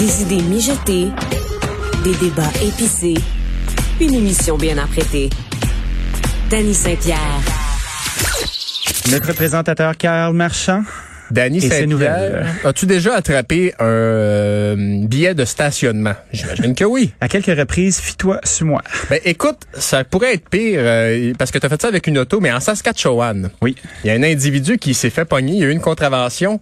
Des idées mijotées, des débats épicés, une émission bien apprêtée. Danny Saint-Pierre. Notre présentateur Carl Marchand. Danny. Saint-Pierre, as-tu déjà attrapé un euh, billet de stationnement? J'imagine que oui. À quelques reprises, fie-toi sur moi. Ben écoute, ça pourrait être pire euh, parce que tu as fait ça avec une auto, mais en Saskatchewan. Oui. Il y a un individu qui s'est fait pogner, il y a eu une contravention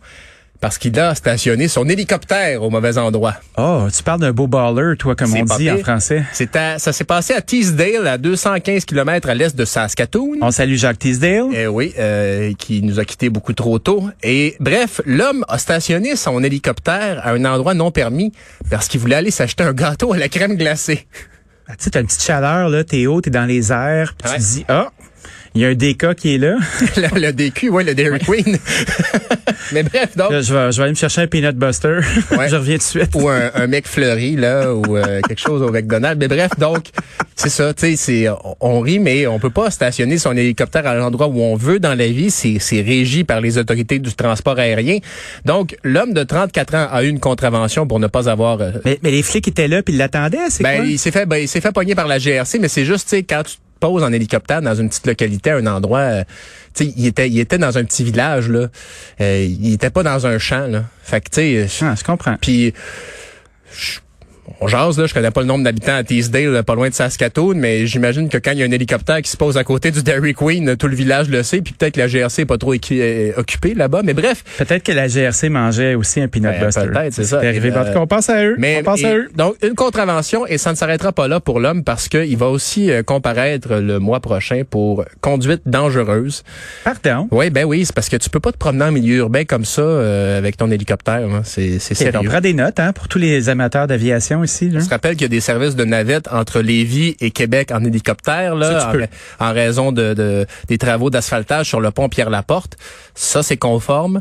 parce qu'il a stationné son hélicoptère au mauvais endroit. Oh, tu parles d'un beau baller, toi, comme on dit en français. C'est à- ça s'est passé à Teesdale, à 215 km à l'est de Saskatoon. On salue Jacques Teasdale. Eh oui, euh, qui nous a quittés beaucoup trop tôt. Et bref, l'homme a stationné son hélicoptère à un endroit non permis parce qu'il voulait aller s'acheter un gâteau à la crème glacée. Ah, tu sais, t'as une petite chaleur, là, t'es haut, t'es dans les airs, puis Ouais. tu te dis, ah, il y a un DK qui est là. le, le DQ, ouais, le Dairy Queen. Mais bref, donc, Là, je, vais, je vais aller me chercher un peanut buster. Ouais. je reviens tout de suite. ou un, un mec fleuri, là, ou euh, quelque chose au McDonald's. Mais bref, donc, c'est ça, tu sais, on- rit, mais on peut pas stationner son hélicoptère à l'endroit où on veut dans la vie. C'est, c'est régi par les autorités du transport aérien. Donc, l'homme de 34 ans a eu une contravention pour ne pas avoir euh, Mais, mais les flics étaient là, puis ils l'attendaient, c'est Ben, quoi? il s'est fait, ben, il s'est fait pogner par la GRC, mais c'est juste, tu sais, quand tu te poses en hélicoptère dans une petite localité, un endroit, euh, tu sais, il était, il était dans un petit village, là. Euh, il était pas dans un champ, là. Fait que, tu sais, Ah, je comprends. puis, je- on jase, là, je connais pas le nombre d'habitants à Teesdale, pas loin de Saskatoon, mais j'imagine que quand il y a un hélicoptère qui se pose à côté du Dairy Queen, tout le village le sait, puis peut-être que la GRC est pas trop euh, occupée là-bas, mais bref. Peut-être que la GRC mangeait aussi un peanut Ben, buster. peut-être, c'est ça. C'est arrivé. Cas, on pense à eux. Mais on pense à et- eux. donc une contravention et ça ne s'arrêtera pas là pour l'homme parce qu'il va aussi euh, comparaître le mois prochain pour conduite dangereuse. Pardon? Oui, ben oui, c'est parce que tu peux pas te promener en milieu urbain comme ça euh, avec ton hélicoptère. hein. C'est on sérieux. prend des notes hein, pour tous les amateurs d'aviation ici. Là. Rappelle qu'il y a des services de navette entre Lévis et Québec en hélicoptère là, en, en raison de, de- des travaux d'asphaltage sur le pont Pierre-Laporte. Ça, c'est conforme.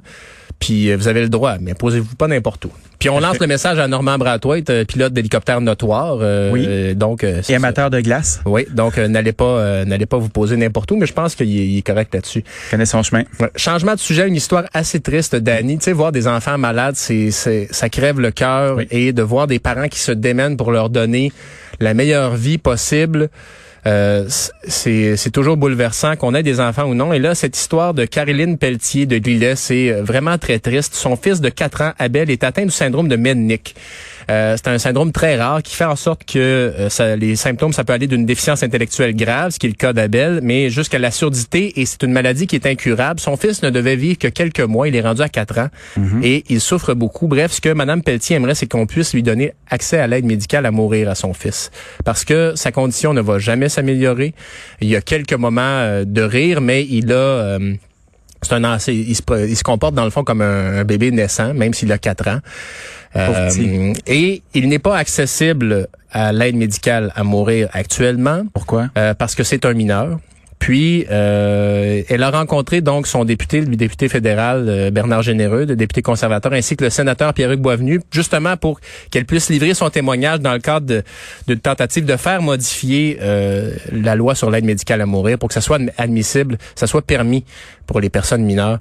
Puis euh, vous avez le droit, mais posez-vous pas n'importe où. Puis on lance le message à Normand Brathwaite, euh, pilote d'hélicoptère notoire. euh, Oui. donc euh, Et ça. amateur de glace, Oui, donc euh, n'allez pas euh, n'allez pas vous poser n'importe où, mais je pense qu'il est, correct là-dessus. connaît son chemin. Ouais. Changement de sujet, une histoire assez triste, Danny. Tu sais, voir des enfants malades, c'est, c'est ça crève le cœur Oui. et de voir des parents qui se démènent pour leur donner la meilleure vie possible. Euh, c'est, toujours bouleversant qu'on ait des enfants ou non. Et là, cette histoire de Caroline Pelletier de Lillet, c'est euh, vraiment très triste. Son fils de 4 ans, Abel, est atteint du syndrome de Mednick. Euh, c'est un syndrome très rare qui fait en sorte que euh, ça- les symptômes, ça peut aller d'une déficience intellectuelle grave, ce qui est le cas d'Abel, mais jusqu'à la surdité, et c'est une maladie qui est incurable. Son fils ne devait vivre que quelques mois, il est rendu à 4 ans, et il souffre beaucoup. Bref, ce que Mme Pelletier aimerait, c'est qu'on puisse lui donner accès à l'aide médicale à mourir à son fils. Parce que sa condition ne va jamais s'améliorer. Il y a quelques moments euh, de rire, mais il a... euh, c'est un assez- il se, il se comporte dans le fond comme un, un bébé naissant, même s'il a 4 ans. Petit. et il n'est pas accessible à l'aide médicale à mourir actuellement Pourquoi? euh, parce que c'est un mineur. Puis, euh, elle a rencontré donc son député, le député fédéral euh, Bernard Généreux, le député conservateur, ainsi que le sénateur Pierre-Hugues Boisvenu, justement pour qu'elle puisse livrer son témoignage dans le cadre d'une tentative de faire modifier euh, la loi sur l'aide médicale à mourir pour que ça soit admissible, ça soit permis pour les personnes mineures.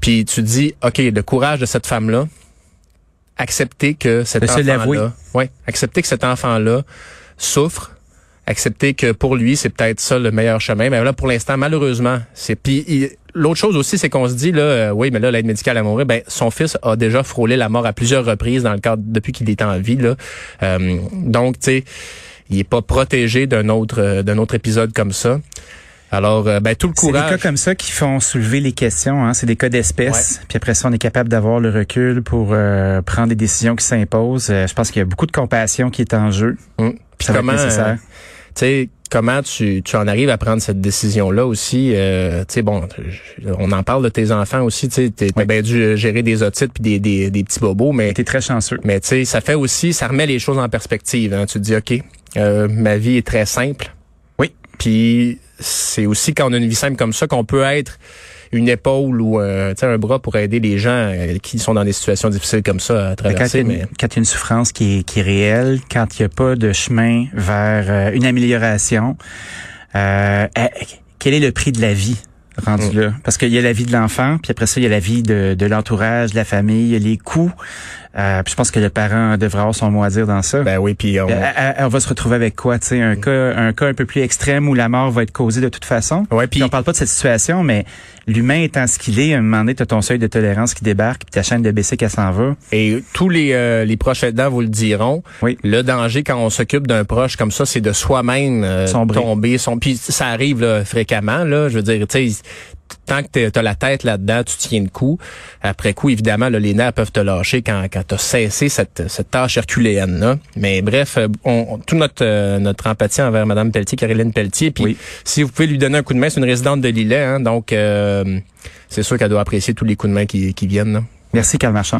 Puis tu dis, OK, le courage de cette femme-là, accepter que cet enfant-là, accepter que cet enfant-là souffre, accepter que pour lui c'est peut-être ça le meilleur chemin. Mais là pour l'instant malheureusement c'est puis il- l'autre chose aussi c'est qu'on se dit là euh, oui mais là l'aide médicale à mourir ben son fils a déjà frôlé la mort à plusieurs reprises dans le cadre depuis qu'il est en vie là. Euh, donc tu sais il est pas protégé d'un autre euh, d'un autre épisode comme ça. Alors euh, ben tout le C'est des courage. cas comme ça qui font soulever les questions. Hein. C'est des cas d'espèce. Puis après ça, on est capable d'avoir le recul pour euh, prendre des décisions qui s'imposent. Euh, je pense qu'il y a beaucoup de compassion qui est en jeu. Hum. Puis Ça va être comment, nécessaire. euh, sais, comment tu, tu en arrives à prendre cette décision-là aussi? euh, tu sais, bon, on en parle de tes enfants aussi, tu sais, Oui. bien dû gérer des otites puis des, des, des petits bobos, mais, T'es très chanceux. mais tu sais, ça fait aussi, ça remet les choses en perspective. Hein. Tu te dis, OK, euh, ma vie est très simple. Oui. Puis c'est aussi quand on a une vie simple comme ça qu'on peut être une épaule ou euh, tu sais, un bras pour aider les gens euh, qui sont dans des situations difficiles comme ça à y, traverser. Mais, quand il y a une souffrance qui est, qui est réelle, quand il n'y a pas de chemin vers euh, une amélioration, euh, euh, quel est le prix de la vie rendu Mm. là? Parce qu'il y a la vie de l'enfant, puis après ça, il y a la vie de, de l'entourage, de la famille, il y a les coûts Euh, puis je pense que le parent devrait avoir son mot à dire dans ça. Ben oui, puis on... Euh, euh, on va se retrouver avec quoi, tu sais, un cas, un cas un peu plus extrême où la mort va être causée de toute façon. Ouais, puis on parle pas de cette situation, mais l'humain étant ce qu'il est, à un moment donné, t'as ton seuil de tolérance qui débarque, puis ta chaîne de baisser qu'elle s'en va. Et tous les, euh, les proches aidants vous le diront. Oui. Le danger quand on s'occupe d'un proche comme ça, c'est de soi-même euh, tomber. Son... Puis ça arrive là, fréquemment. Là, je veux dire, tu sais, tant que tu as la tête là-dedans, tu tiens le coup. Après coup, évidemment, là, les nerfs peuvent te lâcher quand, quand tu as cessé cette, cette tâche herculéenne. Là. Mais bref, euh, on, on- tout notre, euh, notre empathie envers Mme Pelletier, Caroline Pelletier. Puis Oui. si vous pouvez lui donner un coup de main, c'est une résidente de Lillet. Hein, donc, euh, c'est sûr qu'elle doit apprécier tous les coups de main qui, qui viennent. là. Merci, Carl Marchand.